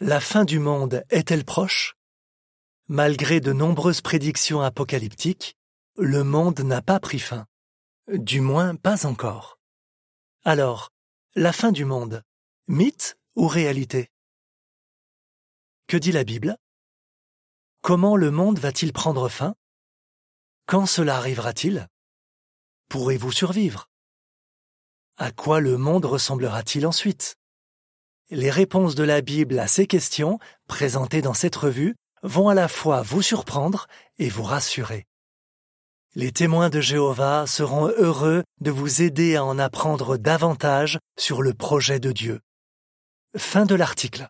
La fin du monde est-elle proche? Malgré de nombreuses prédictions apocalyptiques, le monde n'a pas pris fin. Du moins pas encore. Alors, la fin du monde, mythe ou réalité? Que dit la Bible? Comment le monde va-t-il prendre fin? Quand cela arrivera-t-il? Pourrez-vous survivre? À quoi le monde ressemblera-t-il ensuite? Les réponses de la Bible à ces questions, présentées dans cette revue, vont à la fois vous surprendre et vous rassurer. Les témoins de Jéhovah seront heureux de vous aider à en apprendre davantage sur le projet de Dieu. Fin de l'article.